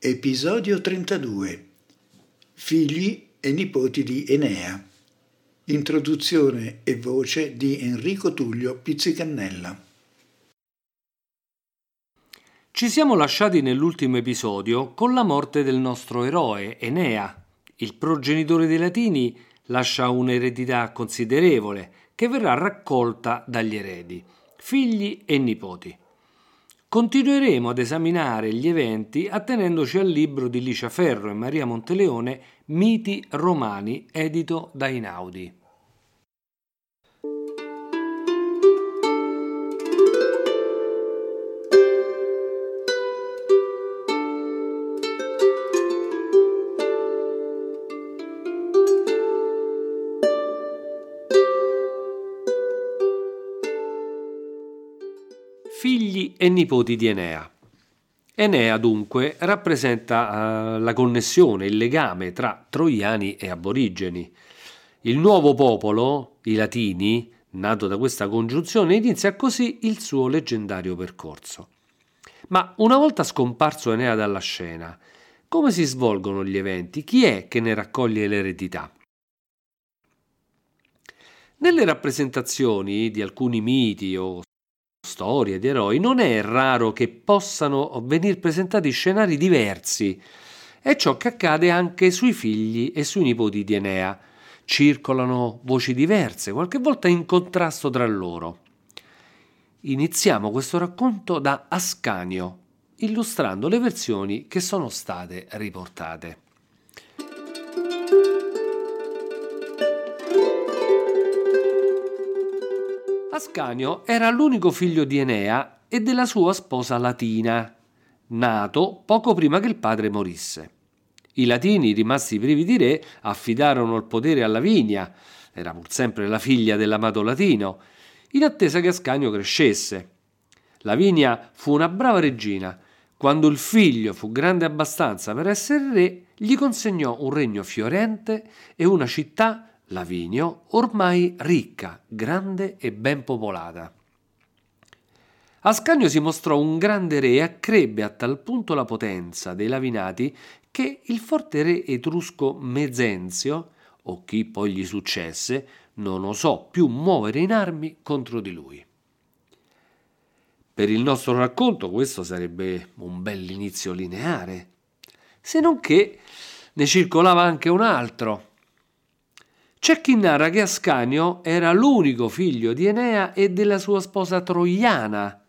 Episodio 32 Figli e nipoti di Enea Introduzione e voce di Enrico Tullio Pizzicannella Ci siamo lasciati nell'ultimo episodio con la morte del nostro eroe Enea. Il progenitore dei Latini lascia un'eredità considerevole che verrà raccolta dagli eredi, figli e nipoti. Continueremo ad esaminare gli eventi attenendoci al libro di Licia Ferro e Maria Monteleone Miti romani edito da Inaudi. E nipoti di Enea. Enea dunque rappresenta uh, la connessione, il legame tra troiani e aborigeni. Il nuovo popolo, i latini, nato da questa congiunzione, inizia così il suo leggendario percorso. Ma una volta scomparso Enea dalla scena, come si svolgono gli eventi? Chi è che ne raccoglie l'eredità? Nelle rappresentazioni di alcuni miti o storie di eroi, non è raro che possano venire presentati scenari diversi. È ciò che accade anche sui figli e sui nipoti di Enea. Circolano voci diverse, qualche volta in contrasto tra loro. Iniziamo questo racconto da Ascanio, illustrando le versioni che sono state riportate. Ascanio era l'unico figlio di Enea e della sua sposa Latina, nato poco prima che il padre morisse. I latini, rimasti privi di re, affidarono il potere a Lavinia, era pur sempre la figlia dell'amato latino, in attesa che Ascanio crescesse. Lavinia fu una brava regina. Quando il figlio fu grande abbastanza per essere re, gli consegnò un regno fiorente e una città Lavinio, ormai ricca, grande e ben popolata. Ascanio si mostrò un grande re e accrebbe a tal punto la potenza dei Lavinati che il forte re etrusco Mezenzio, o chi poi gli successe, non osò più muovere in armi contro di lui. Per il nostro racconto questo sarebbe un bell'inizio lineare, se non che ne circolava anche un altro, c'è chi narra che Ascanio era l'unico figlio di Enea e della sua sposa troiana,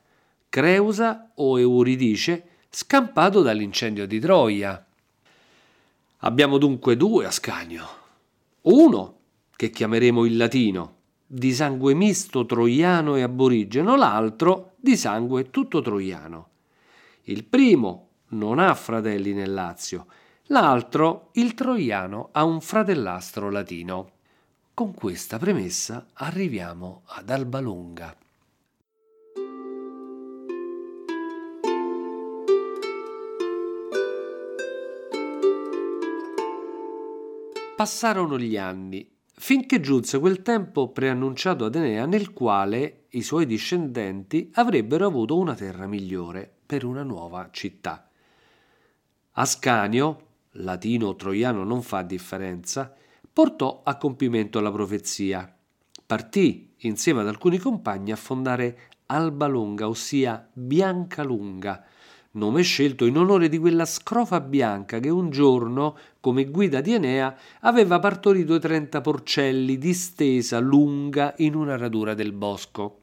Creusa o Euridice, scampato dall'incendio di Troia. Abbiamo dunque due Ascanio. Uno, che chiameremo il latino, di sangue misto troiano e aborigeno, l'altro di sangue tutto troiano. Il primo non ha fratelli nel Lazio, l'altro, il troiano, ha un fratellastro latino. Con questa premessa arriviamo ad Albalonga. Passarono gli anni, finché giunse quel tempo preannunciato ad Enea nel quale i suoi discendenti avrebbero avuto una terra migliore per una nuova città. Ascanio, latino o troiano non fa differenza, portò a compimento la profezia. Partì insieme ad alcuni compagni a fondare Alba Longa, ossia Bianca Lunga, nome scelto in onore di quella scrofa bianca che un giorno, come guida di Enea, aveva partorito i trenta porcelli distesa lunga in una radura del bosco.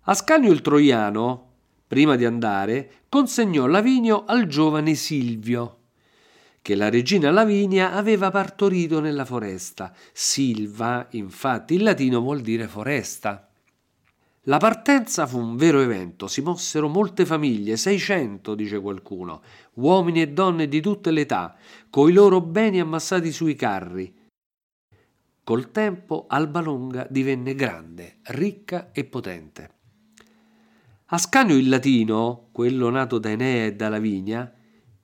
Ascanio il Troiano, prima di andare, consegnò Lavinio al giovane Silvio, che la regina Lavinia aveva partorito nella foresta. Silva, infatti, in latino vuol dire foresta. La partenza fu un vero evento, si mossero molte famiglie, 600, dice qualcuno, uomini e donne di tutte le età, coi loro beni ammassati sui carri. Col tempo Alba Longa divenne grande, ricca e potente. Ascanio il latino, quello nato da Enea e da Lavinia,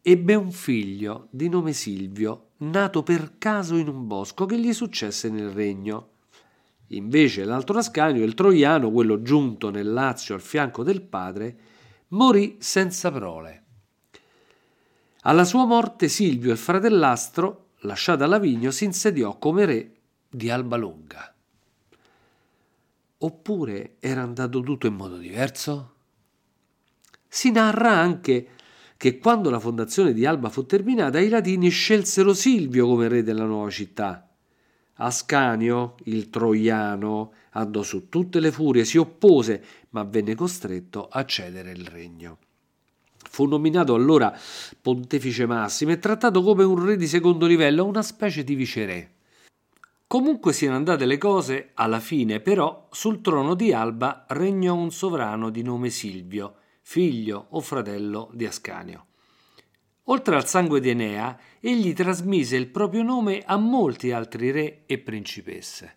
ebbe un figlio di nome Silvio, nato per caso in un bosco che gli successe nel regno. Invece l'altro Ascanio, il troiano, quello giunto nel Lazio al fianco del padre, morì senza prole. Alla sua morte Silvio, il fratellastro, lasciato a Lavigno, si insediò come re di Alba Longa. Oppure era andato tutto in modo diverso? Si narra anche che quando la fondazione di Alba fu terminata, i latini scelsero Silvio come re della nuova città. Ascanio, il troiano, andò su tutte le furie, si oppose, ma venne costretto a cedere il regno. Fu nominato allora pontefice massimo e trattato come un re di secondo livello, una specie di viceré. Comunque siano andate le cose, alla fine però sul trono di Alba regnò un sovrano di nome Silvio, figlio o fratello di Ascanio. Oltre al sangue di Enea, egli trasmise il proprio nome a molti altri re e principesse.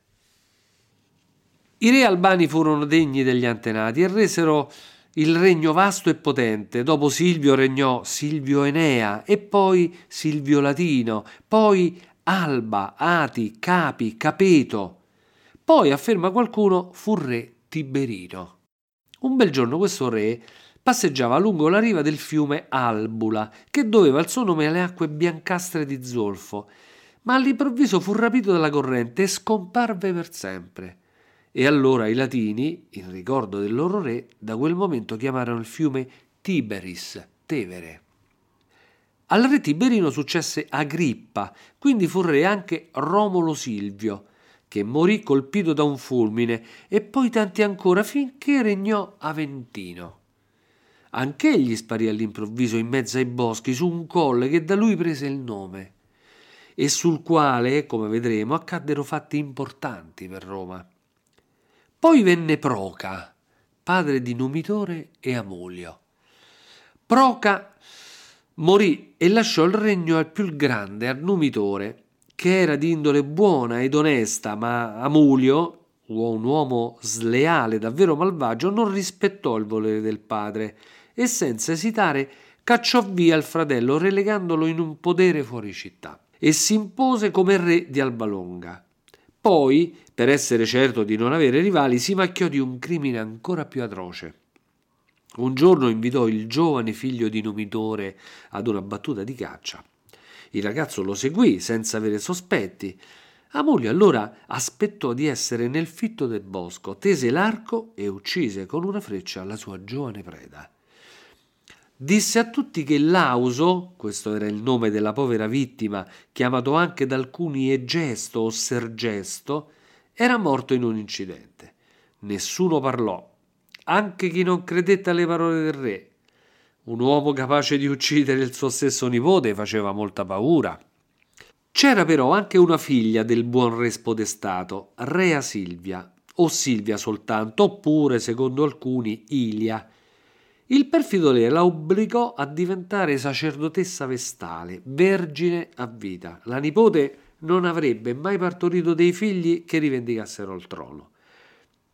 I re albani furono degni degli antenati e resero il regno vasto e potente. Dopo Silvio regnò Silvio Enea e poi Silvio Latino, poi Alba, Ati, Capi, Capeto. Poi, afferma qualcuno, fu re Tiberino. Un bel giorno questo re passeggiava lungo la riva del fiume Albula, che doveva il suo nome alle acque biancastre di zolfo, ma all'improvviso fu rapito dalla corrente e scomparve per sempre. E allora i latini, in ricordo del loro re, da quel momento chiamarono il fiume Tiberis, Tevere. Al re Tiberino successe Agrippa, quindi fu re anche Romolo Silvio, che morì colpito da un fulmine, e poi tanti ancora finché regnò Aventino. Anch'egli sparì all'improvviso in mezzo ai boschi su un colle che da lui prese il nome e sul quale, come vedremo, accaddero fatti importanti per Roma. Poi venne Proca, padre di Numitore e Amulio. Proca morì e lasciò il regno al più grande, a Numitore, che era di indole buona ed onesta, ma Amulio, un uomo sleale, davvero malvagio, non rispettò il volere del padre e senza esitare cacciò via il fratello relegandolo in un podere fuori città e si impose come re di Albalonga. Poi, per essere certo di non avere rivali, si macchiò di un crimine ancora più atroce. Un giorno invitò il giovane figlio di Numitore ad una battuta di caccia. Il ragazzo lo seguì senza avere sospetti. Amulio allora aspettò di essere nel fitto del bosco, tese l'arco e uccise con una freccia la sua giovane preda disse a tutti che Lauso, questo era il nome della povera vittima, chiamato anche da alcuni Egesto o Sergesto, era morto in un incidente. Nessuno parlò, anche chi non credette alle parole del re. Un uomo capace di uccidere il suo stesso nipote faceva molta paura. C'era però anche una figlia del buon re spodestato, Rea Silvia, o Silvia soltanto, oppure, secondo alcuni, Ilia, il perfido re la obbligò a diventare sacerdotessa vestale, vergine a vita. La nipote non avrebbe mai partorito dei figli che rivendicassero il trono.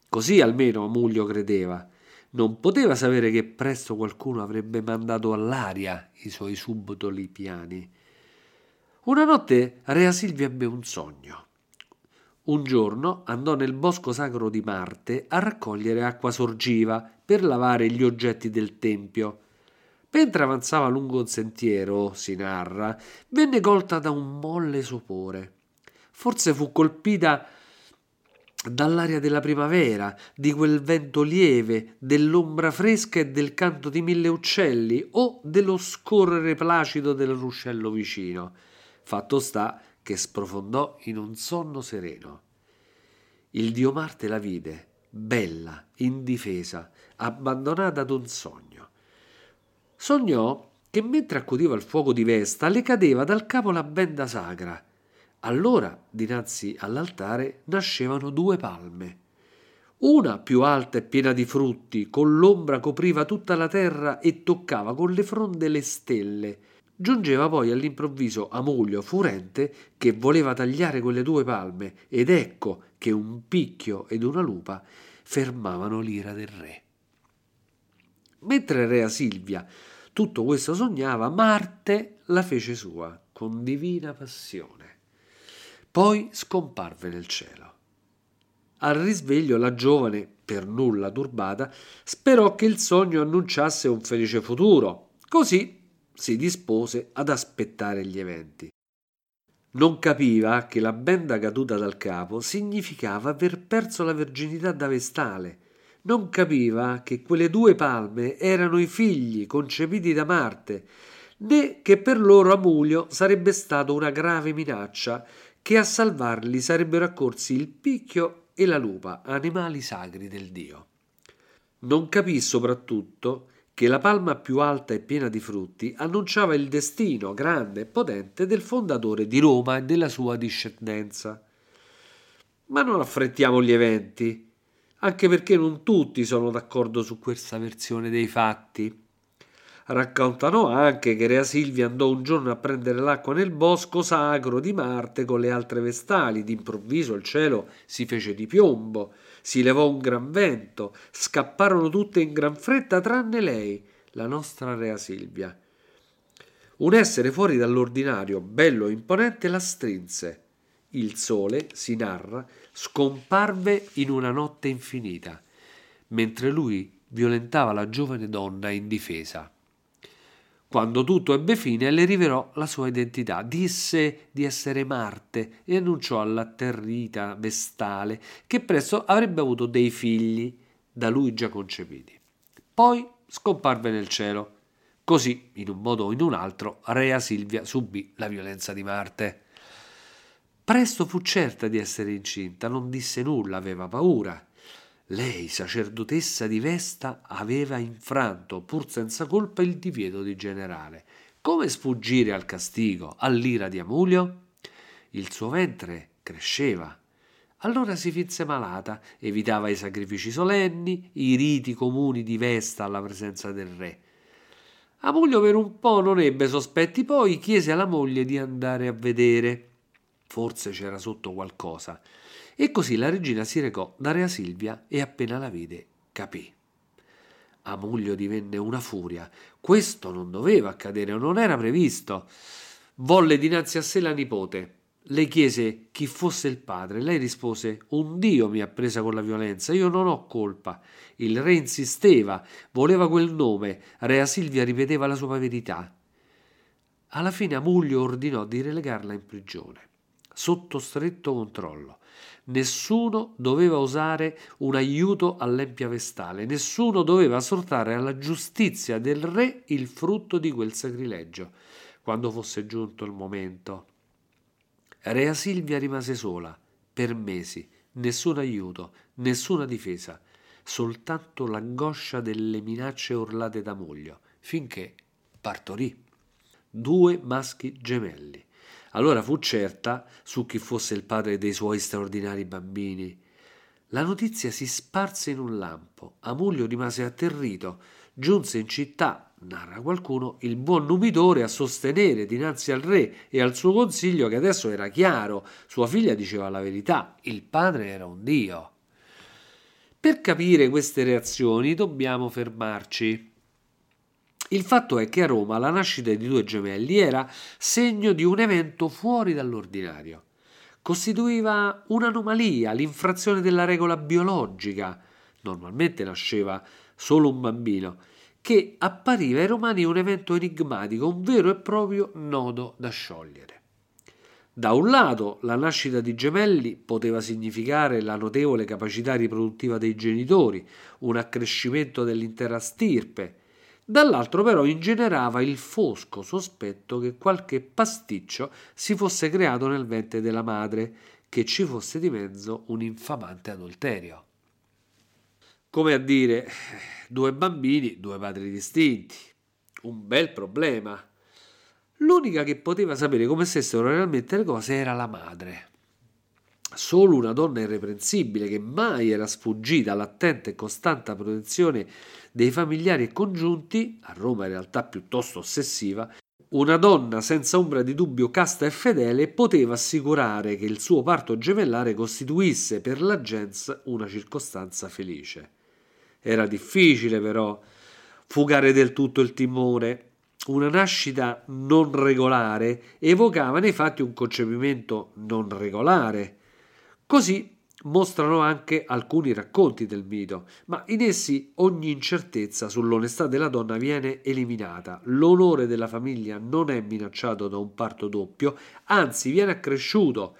Così almeno Amulio credeva. Non poteva sapere che presto qualcuno avrebbe mandato all'aria i suoi subdoli piani. Una notte Rea Silvia ebbe un sogno. Un giorno andò nel bosco sacro di Marte a raccogliere acqua sorgiva per lavare gli oggetti del tempio. Mentre avanzava lungo un sentiero, si narra, venne colta da un molle sopore. Forse fu colpita dall'aria della primavera, di quel vento lieve, dell'ombra fresca e del canto di mille uccelli o dello scorrere placido del ruscello vicino. Fatto sta che sprofondò in un sonno sereno. Il dio Marte la vide, bella, indifesa, abbandonata ad un sogno. Sognò che mentre accudiva il fuoco di Vesta le cadeva dal capo la benda sacra. Allora, dinanzi all'altare, nascevano due palme. Una più alta e piena di frutti, con l'ombra copriva tutta la terra e toccava con le fronde le stelle, Giungeva poi all'improvviso Amulio furente che voleva tagliare quelle due palme ed ecco che un picchio ed una lupa fermavano l'ira del re. Mentre Rea Silvia tutto questo sognava, Marte la fece sua con divina passione. Poi scomparve nel cielo. Al risveglio la giovane, per nulla turbata, sperò che il sogno annunciasse un felice futuro. Così si dispose ad aspettare gli eventi. Non capiva che la benda caduta dal capo significava aver perso la verginità da vestale. Non capiva che quelle due palme erano i figli concepiti da Marte, né che per loro Amulio sarebbe stato una grave minaccia, che a salvarli sarebbero accorsi il picchio e la lupa, animali sacri del dio. Non capì soprattutto che la palma più alta e piena di frutti annunciava il destino grande e potente del fondatore di Roma e della sua discendenza. Ma non affrettiamo gli eventi, anche perché non tutti sono d'accordo su questa versione dei fatti. Raccontano anche che Rea Silvia andò un giorno a prendere l'acqua nel bosco sacro di Marte con le altre vestali. D'improvviso il cielo si fece di piombo, si levò un gran vento, scapparono tutte in gran fretta tranne lei, la nostra Rea Silvia. Un essere fuori dall'ordinario, bello e imponente, la strinse. Il sole, si narra, scomparve in una notte infinita, mentre lui violentava la giovane donna indifesa. Quando tutto ebbe fine, le rivelò la sua identità. Disse di essere Marte e annunciò all'atterrita vestale che presto avrebbe avuto dei figli da lui già concepiti. Poi scomparve nel cielo. Così, in un modo o in un altro, Rea Silvia subì la violenza di Marte. Presto fu certa di essere incinta, non disse nulla, aveva paura. Lei, sacerdotessa di Vesta, aveva infranto, pur senza colpa, il divieto di generale. Come sfuggire al castigo, all'ira di Amulio? Il suo ventre cresceva. Allora si finse malata, evitava i sacrifici solenni, i riti comuni di Vesta alla presenza del re. Amulio per un po' non ebbe sospetti, poi chiese alla moglie di andare a vedere. Forse c'era sotto qualcosa. E così la regina si recò da Rea Silvia e appena la vide capì. Amulio divenne una furia. Questo non doveva accadere, non era previsto. Volle dinanzi a sé la nipote. Le chiese chi fosse il padre. Lei rispose: Un dio mi ha presa con la violenza, io non ho colpa. Il re insisteva, voleva quel nome. Rea Silvia ripeteva la sua verità. Alla fine Amulio ordinò di relegarla in prigione, sotto stretto controllo. Nessuno doveva usare un aiuto all'empia vestale, nessuno doveva esortare alla giustizia del re il frutto di quel sacrilegio, quando fosse giunto il momento. Rea Silvia rimase sola, per mesi, nessun aiuto, nessuna difesa, soltanto l'angoscia delle minacce urlate da Moglio, finché partorì due maschi gemelli. Allora fu certa su chi fosse il padre dei suoi straordinari bambini. La notizia si sparse in un lampo. Amulio rimase atterrito. Giunse in città, narra qualcuno, il buon numidore a sostenere dinanzi al re e al suo consiglio che adesso era chiaro, sua figlia diceva la verità, il padre era un dio. Per capire queste reazioni dobbiamo fermarci. Il fatto è che a Roma la nascita di due gemelli era segno di un evento fuori dall'ordinario. Costituiva un'anomalia, l'infrazione della regola biologica. Normalmente nasceva solo un bambino, che appariva ai romani un evento enigmatico, un vero e proprio nodo da sciogliere. Da un lato, la nascita di gemelli poteva significare la notevole capacità riproduttiva dei genitori, un accrescimento dell'intera stirpe, dall'altro però ingenerava il fosco sospetto che qualche pasticcio si fosse creato nel ventre della madre, che ci fosse di mezzo un infamante adulterio. Come a dire, due bambini, due padri distinti. Un bel problema. L'unica che poteva sapere come stessero realmente le cose era la madre. Solo una donna irreprensibile che mai era sfuggita all'attenta e costante protezione dei familiari e congiunti, a Roma in realtà piuttosto ossessiva, una donna senza ombra di dubbio casta e fedele poteva assicurare che il suo parto gemellare costituisse per la gens una circostanza felice. Era difficile però fugare del tutto il timore. Una nascita non regolare evocava nei fatti un concepimento non regolare Così mostrano anche alcuni racconti del mito, ma in essi ogni incertezza sull'onestà della donna viene eliminata, l'onore della famiglia non è minacciato da un parto doppio, anzi viene accresciuto.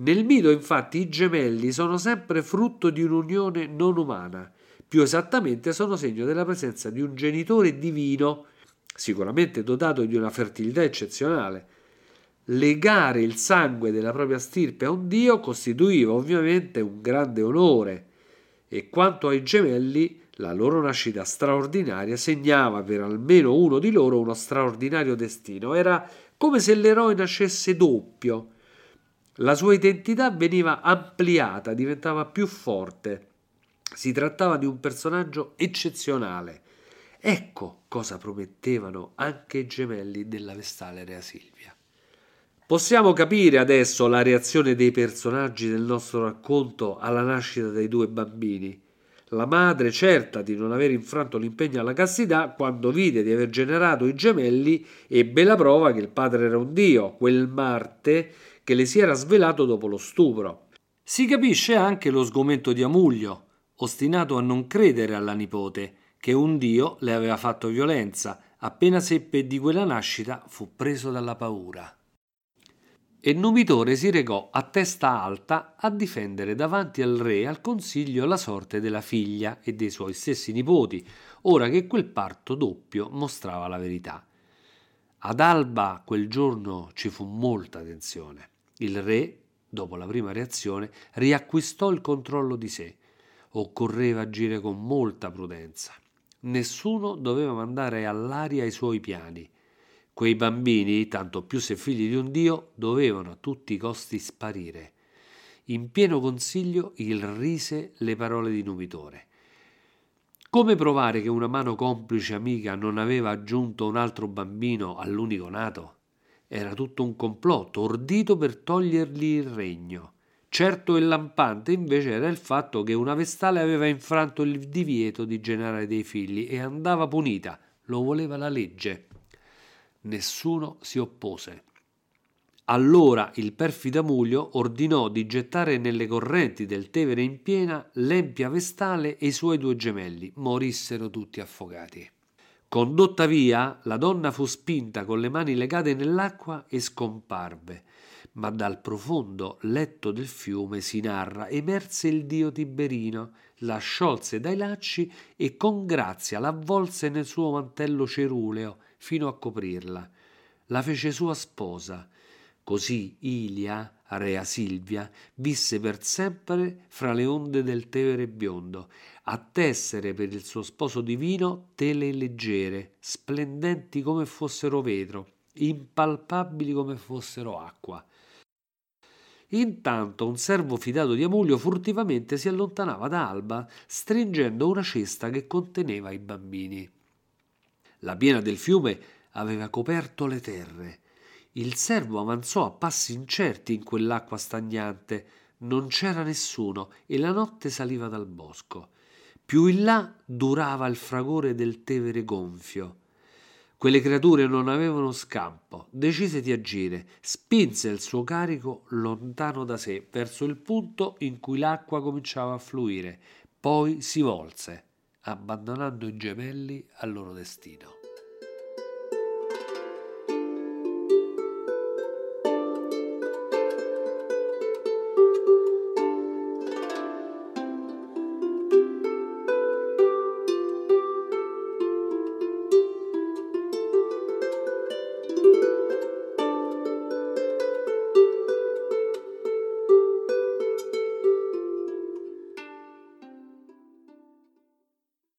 Nel mito infatti i gemelli sono sempre frutto di un'unione non umana, più esattamente sono segno della presenza di un genitore divino, sicuramente dotato di una fertilità eccezionale, legare il sangue della propria stirpe a un dio costituiva ovviamente un grande onore e quanto ai gemelli la loro nascita straordinaria segnava per almeno uno di loro uno straordinario destino. Era come se l'eroe nascesse doppio. La sua identità veniva ampliata, diventava più forte. Si trattava di un personaggio eccezionale. Ecco cosa promettevano anche i gemelli della Vestale Rea Silvia. Possiamo capire adesso la reazione dei personaggi del nostro racconto alla nascita dei due bambini. La madre, certa di non aver infranto l'impegno alla castità, quando vide di aver generato i gemelli, ebbe la prova che il padre era un dio, quel Marte che le si era svelato dopo lo stupro. Si capisce anche lo sgomento di Amuglio, ostinato a non credere alla nipote, che un dio le aveva fatto violenza, appena seppe di quella nascita fu preso dalla paura e Numitore si recò a testa alta a difendere davanti al re e al consiglio la sorte della figlia e dei suoi stessi nipoti, ora che quel parto doppio mostrava la verità. Ad alba quel giorno ci fu molta tensione. Il re, dopo la prima reazione, riacquistò il controllo di sé. Occorreva agire con molta prudenza. Nessuno doveva mandare all'aria i suoi piani Quei bambini, tanto più se figli di un Dio, dovevano a tutti i costi sparire. In pieno consiglio il rise le parole di Numitore. Come provare che una mano complice amica non aveva aggiunto un altro bambino all'unico nato? Era tutto un complotto ordito per togliergli il regno. Certo e lampante invece era il fatto che una vestale aveva infranto il divieto di generare dei figli e andava punita, lo voleva la legge. Nessuno si oppose. Allora il perfido Amulio ordinò di gettare nelle correnti del Tevere in piena l'empia Vestale e i suoi due gemelli. Morissero tutti affogati. Condotta via, la donna fu spinta con le mani legate nell'acqua e scomparve. Ma dal profondo letto del fiume si narra emerse il dio Tiberino, la sciolse dai lacci e con grazia l'avvolse nel suo mantello ceruleo fino a coprirla. La fece sua sposa. Così Ilia, rea Silvia, visse per sempre fra le onde del Tevere biondo, a tessere per il suo sposo divino tele leggere, splendenti come fossero vetro, impalpabili come fossero acqua. Intanto un servo fidato di Amulio furtivamente si allontanava da Alba, stringendo una cesta che conteneva i bambini. La piena del fiume aveva coperto le terre. Il servo avanzò a passi incerti in quell'acqua stagnante. Non c'era nessuno e la notte saliva dal bosco. Più in là durava il fragore del Tevere gonfio. Quelle creature non avevano scampo. Decise di agire. Spinse il suo carico lontano da sé, verso il punto in cui l'acqua cominciava a fluire. Poi si volse abbandonando i gemelli al loro destino.